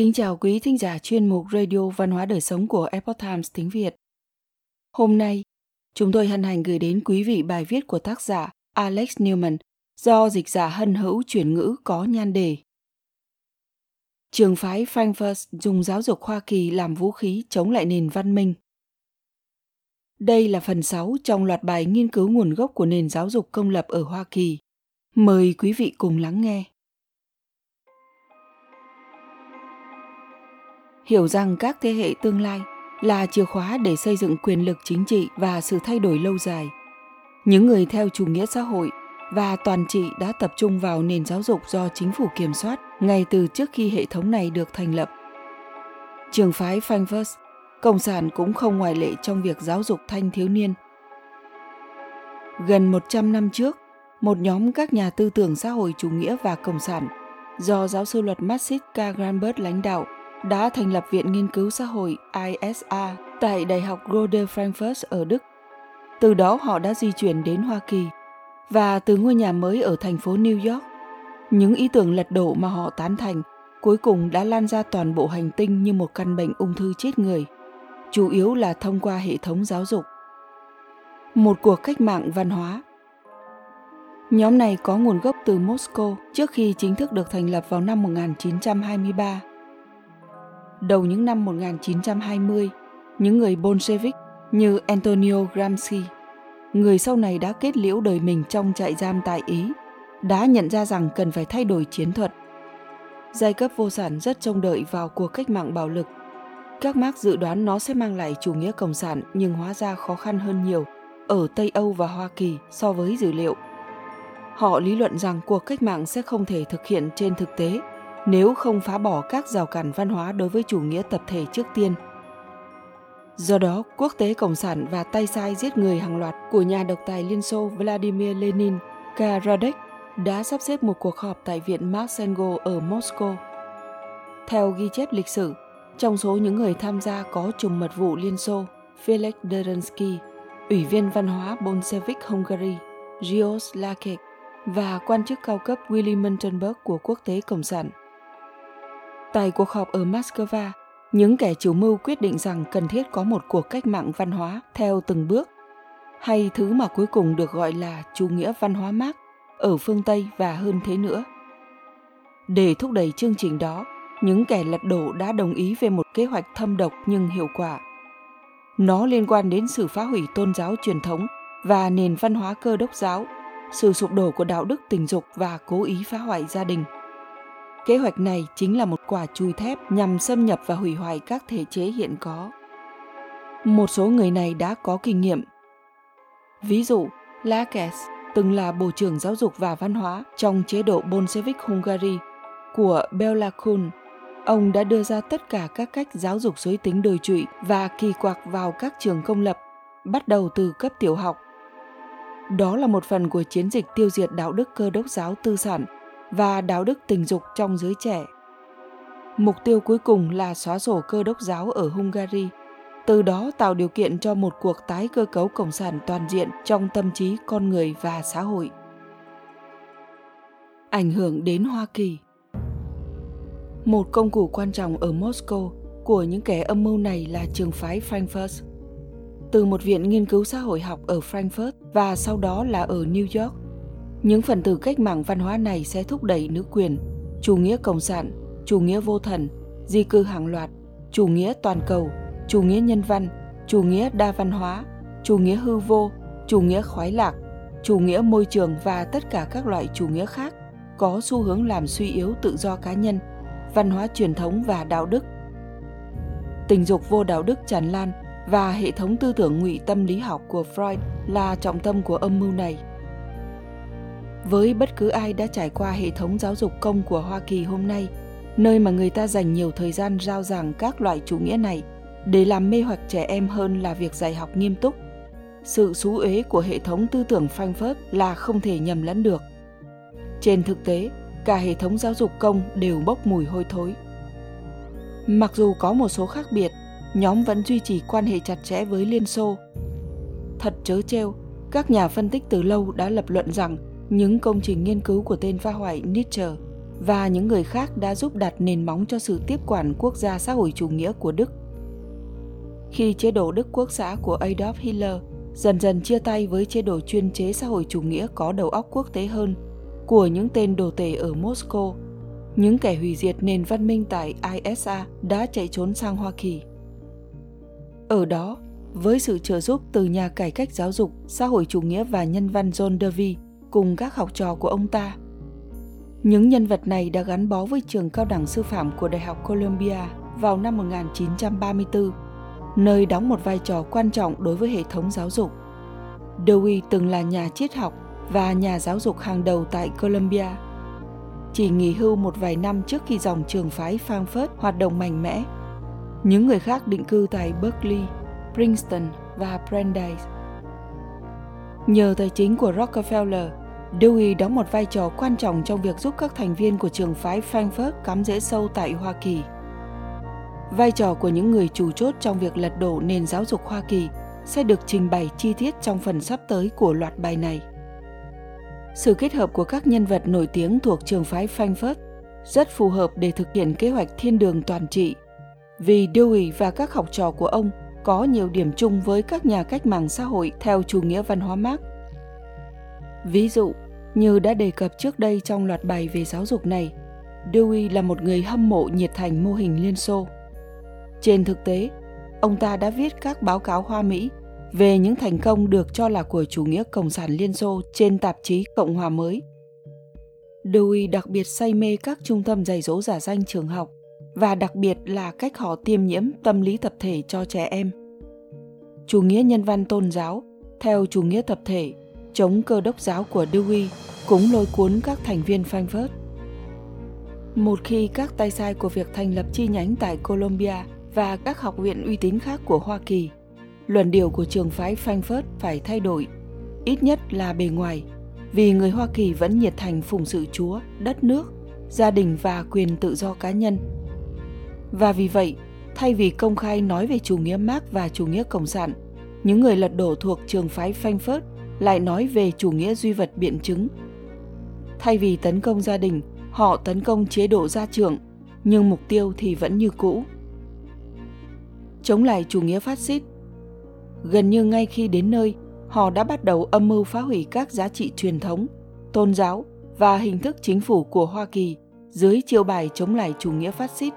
Kính chào quý thính giả chuyên mục Radio Văn hóa Đời Sống của Epoch Times tiếng Việt. Hôm nay, chúng tôi hân hạnh gửi đến quý vị bài viết của tác giả Alex Newman do dịch giả hân hữu chuyển ngữ có nhan đề. Trường phái Frankfurt dùng giáo dục Hoa Kỳ làm vũ khí chống lại nền văn minh. Đây là phần 6 trong loạt bài nghiên cứu nguồn gốc của nền giáo dục công lập ở Hoa Kỳ. Mời quý vị cùng lắng nghe. Hiểu rằng các thế hệ tương lai là chìa khóa để xây dựng quyền lực chính trị và sự thay đổi lâu dài. Những người theo chủ nghĩa xã hội và toàn trị đã tập trung vào nền giáo dục do chính phủ kiểm soát ngay từ trước khi hệ thống này được thành lập. Trường phái Frankfurt, Cộng sản cũng không ngoại lệ trong việc giáo dục thanh thiếu niên. Gần 100 năm trước, một nhóm các nhà tư tưởng xã hội chủ nghĩa và cộng sản do giáo sư luật Marxist K. Granberg lãnh đạo đã thành lập Viện Nghiên cứu Xã hội ISA tại Đại học Goethe Frankfurt ở Đức. Từ đó họ đã di chuyển đến Hoa Kỳ và từ ngôi nhà mới ở thành phố New York, những ý tưởng lật đổ mà họ tán thành cuối cùng đã lan ra toàn bộ hành tinh như một căn bệnh ung thư chết người, chủ yếu là thông qua hệ thống giáo dục. Một cuộc cách mạng văn hóa Nhóm này có nguồn gốc từ Moscow trước khi chính thức được thành lập vào năm 1923 đầu những năm 1920, những người Bolshevik như Antonio Gramsci, người sau này đã kết liễu đời mình trong trại giam tại Ý, đã nhận ra rằng cần phải thay đổi chiến thuật. Giai cấp vô sản rất trông đợi vào cuộc cách mạng bạo lực. Các Marx dự đoán nó sẽ mang lại chủ nghĩa cộng sản nhưng hóa ra khó khăn hơn nhiều ở Tây Âu và Hoa Kỳ so với dữ liệu. Họ lý luận rằng cuộc cách mạng sẽ không thể thực hiện trên thực tế nếu không phá bỏ các rào cản văn hóa đối với chủ nghĩa tập thể trước tiên. Do đó, quốc tế cộng sản và tay sai giết người hàng loạt của nhà độc tài Liên Xô Vladimir Lenin, Karadek đã sắp xếp một cuộc họp tại Viện Marsengo ở Moscow. Theo ghi chép lịch sử, trong số những người tham gia có trùng mật vụ Liên Xô Felix Derensky, Ủy viên văn hóa Bolshevik Hungary, Gios Lakek và quan chức cao cấp Willy Muntenberg của quốc tế Cộng sản. Tại cuộc họp ở Moscow, những kẻ chủ mưu quyết định rằng cần thiết có một cuộc cách mạng văn hóa theo từng bước, hay thứ mà cuối cùng được gọi là chủ nghĩa văn hóa Marx ở phương Tây và hơn thế nữa. Để thúc đẩy chương trình đó, những kẻ lật đổ đã đồng ý về một kế hoạch thâm độc nhưng hiệu quả. Nó liên quan đến sự phá hủy tôn giáo truyền thống và nền văn hóa cơ đốc giáo, sự sụp đổ của đạo đức tình dục và cố ý phá hoại gia đình – Kế hoạch này chính là một quả chùi thép nhằm xâm nhập và hủy hoại các thể chế hiện có. Một số người này đã có kinh nghiệm. Ví dụ, Lakes từng là Bộ trưởng Giáo dục và Văn hóa trong chế độ Bolshevik Hungary của Bela Kun. Ông đã đưa ra tất cả các cách giáo dục giới tính đồi trụy và kỳ quặc vào các trường công lập, bắt đầu từ cấp tiểu học. Đó là một phần của chiến dịch tiêu diệt đạo đức cơ đốc giáo tư sản và đạo đức tình dục trong giới trẻ. Mục tiêu cuối cùng là xóa sổ cơ đốc giáo ở Hungary, từ đó tạo điều kiện cho một cuộc tái cơ cấu cộng sản toàn diện trong tâm trí con người và xã hội. Ảnh hưởng đến Hoa Kỳ Một công cụ quan trọng ở Moscow của những kẻ âm mưu này là trường phái Frankfurt. Từ một viện nghiên cứu xã hội học ở Frankfurt và sau đó là ở New York, những phần tử cách mạng văn hóa này sẽ thúc đẩy nữ quyền, chủ nghĩa cộng sản, chủ nghĩa vô thần, di cư hàng loạt, chủ nghĩa toàn cầu, chủ nghĩa nhân văn, chủ nghĩa đa văn hóa, chủ nghĩa hư vô, chủ nghĩa khoái lạc, chủ nghĩa môi trường và tất cả các loại chủ nghĩa khác có xu hướng làm suy yếu tự do cá nhân, văn hóa truyền thống và đạo đức. Tình dục vô đạo đức tràn lan và hệ thống tư tưởng ngụy tâm lý học của Freud là trọng tâm của âm mưu này với bất cứ ai đã trải qua hệ thống giáo dục công của Hoa Kỳ hôm nay, nơi mà người ta dành nhiều thời gian rao giảng các loại chủ nghĩa này để làm mê hoặc trẻ em hơn là việc dạy học nghiêm túc. Sự xú uế của hệ thống tư tưởng Frankfurt là không thể nhầm lẫn được. Trên thực tế, cả hệ thống giáo dục công đều bốc mùi hôi thối. Mặc dù có một số khác biệt, nhóm vẫn duy trì quan hệ chặt chẽ với Liên Xô. Thật chớ trêu, các nhà phân tích từ lâu đã lập luận rằng những công trình nghiên cứu của tên phá hoại Nietzsche và những người khác đã giúp đặt nền móng cho sự tiếp quản quốc gia xã hội chủ nghĩa của Đức. Khi chế độ Đức Quốc xã của Adolf Hitler dần dần chia tay với chế độ chuyên chế xã hội chủ nghĩa có đầu óc quốc tế hơn của những tên đồ tể ở Moscow, những kẻ hủy diệt nền văn minh tại ISA đã chạy trốn sang Hoa Kỳ. Ở đó, với sự trợ giúp từ nhà cải cách giáo dục, xã hội chủ nghĩa và nhân văn John Dewey cùng các học trò của ông ta. Những nhân vật này đã gắn bó với trường cao đẳng sư phạm của Đại học Columbia vào năm 1934, nơi đóng một vai trò quan trọng đối với hệ thống giáo dục. Dewey từng là nhà triết học và nhà giáo dục hàng đầu tại Columbia. Chỉ nghỉ hưu một vài năm trước khi dòng trường phái Frankfurt hoạt động mạnh mẽ. Những người khác định cư tại Berkeley, Princeton và Brandeis. Nhờ tài chính của Rockefeller, Dewey đóng một vai trò quan trọng trong việc giúp các thành viên của trường phái Frankfurt cắm rễ sâu tại Hoa Kỳ. Vai trò của những người chủ chốt trong việc lật đổ nền giáo dục Hoa Kỳ sẽ được trình bày chi tiết trong phần sắp tới của loạt bài này. Sự kết hợp của các nhân vật nổi tiếng thuộc trường phái Frankfurt rất phù hợp để thực hiện kế hoạch thiên đường toàn trị, vì Dewey và các học trò của ông có nhiều điểm chung với các nhà cách mạng xã hội theo chủ nghĩa văn hóa Marx. Ví dụ, như đã đề cập trước đây trong loạt bài về giáo dục này, Dewey là một người hâm mộ nhiệt thành mô hình Liên Xô. Trên thực tế, ông ta đã viết các báo cáo hoa Mỹ về những thành công được cho là của chủ nghĩa cộng sản Liên Xô trên tạp chí Cộng hòa mới. Dewey đặc biệt say mê các trung tâm dạy dỗ giả danh trường học và đặc biệt là cách họ tiêm nhiễm tâm lý tập thể cho trẻ em. Chủ nghĩa nhân văn tôn giáo, theo chủ nghĩa tập thể, chống cơ đốc giáo của Dewey cũng lôi cuốn các thành viên Frankfurt. Một khi các tay sai của việc thành lập chi nhánh tại Colombia và các học viện uy tín khác của Hoa Kỳ, luận điệu của trường phái Frankfurt phải thay đổi, ít nhất là bề ngoài, vì người Hoa Kỳ vẫn nhiệt thành phụng sự Chúa, đất nước, gia đình và quyền tự do cá nhân và vì vậy, thay vì công khai nói về chủ nghĩa Marx và chủ nghĩa cộng sản, những người lật đổ thuộc trường phái Frankfurt lại nói về chủ nghĩa duy vật biện chứng. Thay vì tấn công gia đình, họ tấn công chế độ gia trưởng, nhưng mục tiêu thì vẫn như cũ. Chống lại chủ nghĩa phát xít. Gần như ngay khi đến nơi, họ đã bắt đầu âm mưu phá hủy các giá trị truyền thống, tôn giáo và hình thức chính phủ của Hoa Kỳ dưới chiêu bài chống lại chủ nghĩa phát xít.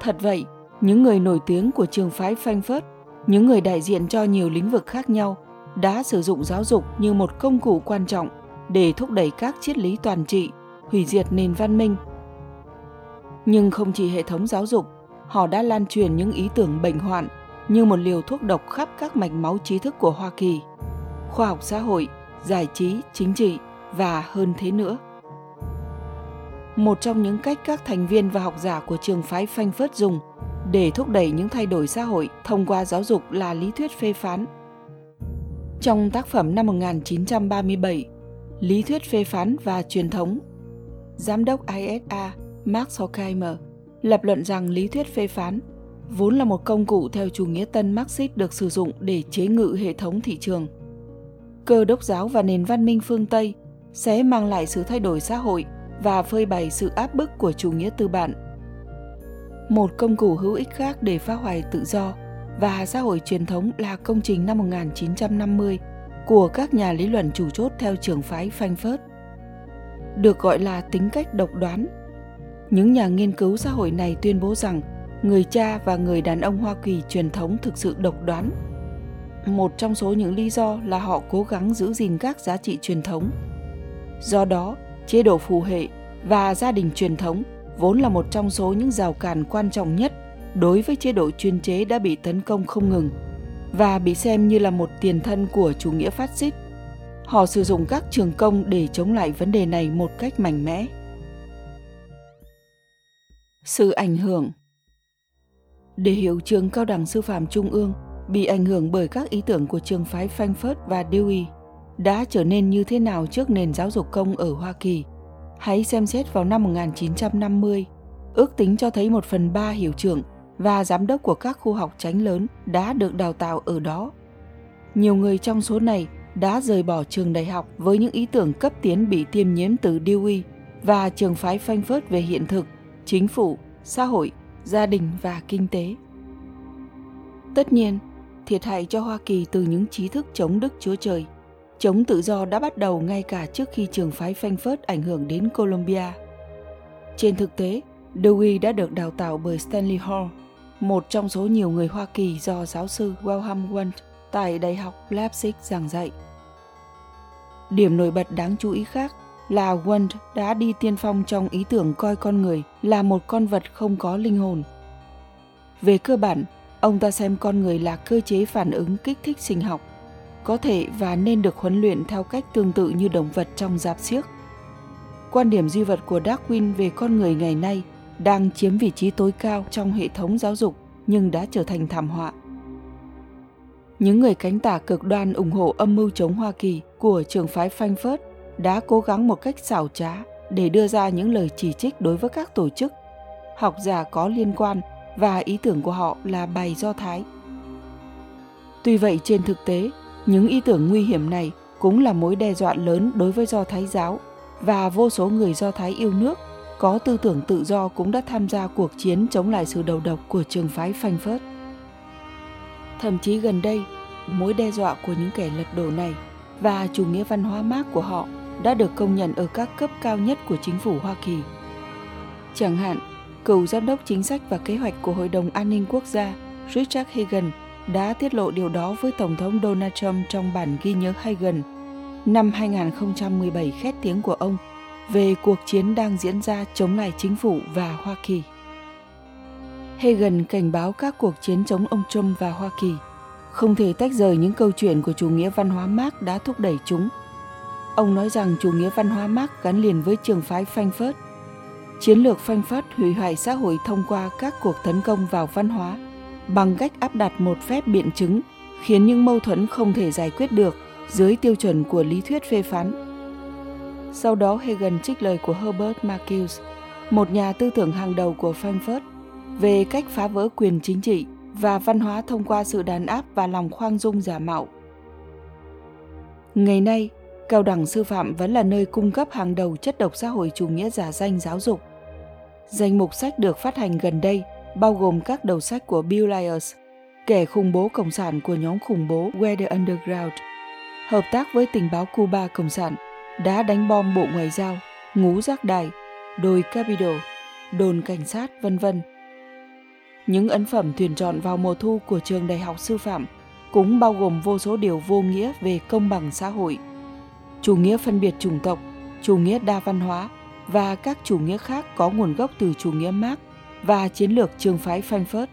Thật vậy, những người nổi tiếng của trường phái Frankfurt, những người đại diện cho nhiều lĩnh vực khác nhau, đã sử dụng giáo dục như một công cụ quan trọng để thúc đẩy các triết lý toàn trị, hủy diệt nền văn minh. Nhưng không chỉ hệ thống giáo dục, họ đã lan truyền những ý tưởng bệnh hoạn như một liều thuốc độc khắp các mạch máu trí thức của Hoa Kỳ, khoa học xã hội, giải trí, chính trị và hơn thế nữa. Một trong những cách các thành viên và học giả của trường phái Frankfurt dùng để thúc đẩy những thay đổi xã hội thông qua giáo dục là lý thuyết phê phán. Trong tác phẩm năm 1937, Lý thuyết phê phán và truyền thống, Giám đốc ISA Max Horkheimer lập luận rằng lý thuyết phê phán vốn là một công cụ theo chủ nghĩa tân Marxist được sử dụng để chế ngự hệ thống thị trường. Cơ đốc giáo và nền văn minh phương Tây sẽ mang lại sự thay đổi xã hội và phơi bày sự áp bức của chủ nghĩa tư bản. Một công cụ hữu ích khác để phá hoại tự do và xã hội truyền thống là công trình năm 1950 của các nhà lý luận chủ chốt theo trường phái Frankfurt. Được gọi là tính cách độc đoán. Những nhà nghiên cứu xã hội này tuyên bố rằng người cha và người đàn ông Hoa Kỳ truyền thống thực sự độc đoán. Một trong số những lý do là họ cố gắng giữ gìn các giá trị truyền thống. Do đó, chế độ phù hệ và gia đình truyền thống vốn là một trong số những rào cản quan trọng nhất đối với chế độ chuyên chế đã bị tấn công không ngừng và bị xem như là một tiền thân của chủ nghĩa phát xít. Họ sử dụng các trường công để chống lại vấn đề này một cách mạnh mẽ. Sự ảnh hưởng Để hiểu trường cao đẳng sư phạm trung ương bị ảnh hưởng bởi các ý tưởng của trường phái Frankfurt và Dewey, đã trở nên như thế nào trước nền giáo dục công ở Hoa Kỳ. Hãy xem xét vào năm 1950, ước tính cho thấy một phần ba hiệu trưởng và giám đốc của các khu học tránh lớn đã được đào tạo ở đó. Nhiều người trong số này đã rời bỏ trường đại học với những ý tưởng cấp tiến bị tiêm nhiễm từ Dewey và trường phái Frankfurt về hiện thực, chính phủ, xã hội, gia đình và kinh tế. Tất nhiên, thiệt hại cho Hoa Kỳ từ những trí thức chống Đức Chúa Trời, chống tự do đã bắt đầu ngay cả trước khi trường phái Frankfurt ảnh hưởng đến Colombia. Trên thực tế, Dewey đã được đào tạo bởi Stanley Hall, một trong số nhiều người Hoa Kỳ do giáo sư Wilhelm Wundt tại Đại học Leipzig giảng dạy. Điểm nổi bật đáng chú ý khác là Wundt đã đi tiên phong trong ý tưởng coi con người là một con vật không có linh hồn. Về cơ bản, ông ta xem con người là cơ chế phản ứng kích thích sinh học, có thể và nên được huấn luyện theo cách tương tự như động vật trong giáp xiếc. Quan điểm duy vật của Darwin về con người ngày nay đang chiếm vị trí tối cao trong hệ thống giáo dục nhưng đã trở thành thảm họa. Những người cánh tả cực đoan ủng hộ âm mưu chống Hoa Kỳ của trường phái Frankfurt đã cố gắng một cách xảo trá để đưa ra những lời chỉ trích đối với các tổ chức, học giả có liên quan và ý tưởng của họ là bày do Thái. Tuy vậy trên thực tế, những ý tưởng nguy hiểm này cũng là mối đe dọa lớn đối với do Thái giáo và vô số người do Thái yêu nước có tư tưởng tự do cũng đã tham gia cuộc chiến chống lại sự đầu độc của trường phái phanh phớt. Thậm chí gần đây, mối đe dọa của những kẻ lật đổ này và chủ nghĩa văn hóa mác của họ đã được công nhận ở các cấp cao nhất của chính phủ Hoa Kỳ. Chẳng hạn, cựu giám đốc chính sách và kế hoạch của Hội đồng An ninh Quốc gia Richard Hagan đã tiết lộ điều đó với Tổng thống Donald Trump trong bản ghi nhớ Hagan năm 2017 khét tiếng của ông về cuộc chiến đang diễn ra chống lại chính phủ và Hoa Kỳ. Hagan cảnh báo các cuộc chiến chống ông Trump và Hoa Kỳ không thể tách rời những câu chuyện của chủ nghĩa văn hóa Marx đã thúc đẩy chúng. Ông nói rằng chủ nghĩa văn hóa Marx gắn liền với trường phái Frankfurt. Chiến lược Frankfurt hủy hoại xã hội thông qua các cuộc tấn công vào văn hóa bằng cách áp đặt một phép biện chứng khiến những mâu thuẫn không thể giải quyết được dưới tiêu chuẩn của lý thuyết phê phán. Sau đó Hegel trích lời của Herbert Marcuse, một nhà tư tưởng hàng đầu của Frankfurt, về cách phá vỡ quyền chính trị và văn hóa thông qua sự đàn áp và lòng khoan dung giả mạo. Ngày nay, cao đẳng sư phạm vẫn là nơi cung cấp hàng đầu chất độc xã hội chủ nghĩa giả danh giáo dục. Danh mục sách được phát hành gần đây bao gồm các đầu sách của Bill Lyers, kẻ khủng bố cộng sản của nhóm khủng bố Weather Underground, hợp tác với tình báo Cuba Cộng sản, đã đánh bom Bộ Ngoại giao, ngũ giác đài, đồi Capitol, đồn cảnh sát, vân vân những ấn phẩm tuyển chọn vào mùa thu của trường đại học sư phạm cũng bao gồm vô số điều vô nghĩa về công bằng xã hội, chủ nghĩa phân biệt chủng tộc, chủ nghĩa đa văn hóa và các chủ nghĩa khác có nguồn gốc từ chủ nghĩa Marx và chiến lược trường phái Frankfurt.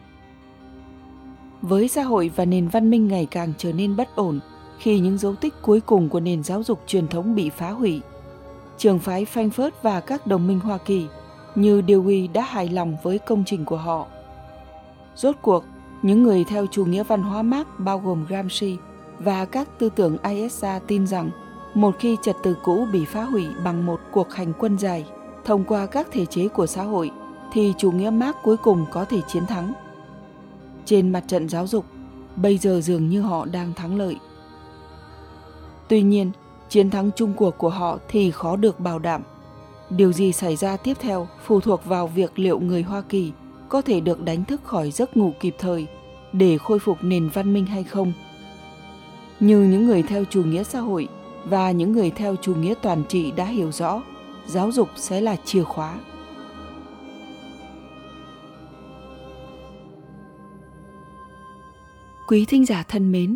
Với xã hội và nền văn minh ngày càng trở nên bất ổn khi những dấu tích cuối cùng của nền giáo dục truyền thống bị phá hủy, trường phái Frankfurt và các đồng minh Hoa Kỳ như Dewey đã hài lòng với công trình của họ. Rốt cuộc, những người theo chủ nghĩa văn hóa Marx bao gồm Gramsci và các tư tưởng ISA tin rằng một khi trật tự cũ bị phá hủy bằng một cuộc hành quân dài thông qua các thể chế của xã hội thì chủ nghĩa Marx cuối cùng có thể chiến thắng. Trên mặt trận giáo dục, bây giờ dường như họ đang thắng lợi. Tuy nhiên, chiến thắng chung cuộc của họ thì khó được bảo đảm. Điều gì xảy ra tiếp theo phụ thuộc vào việc liệu người Hoa Kỳ có thể được đánh thức khỏi giấc ngủ kịp thời để khôi phục nền văn minh hay không. Như những người theo chủ nghĩa xã hội và những người theo chủ nghĩa toàn trị đã hiểu rõ, giáo dục sẽ là chìa khóa. Quý thính giả thân mến,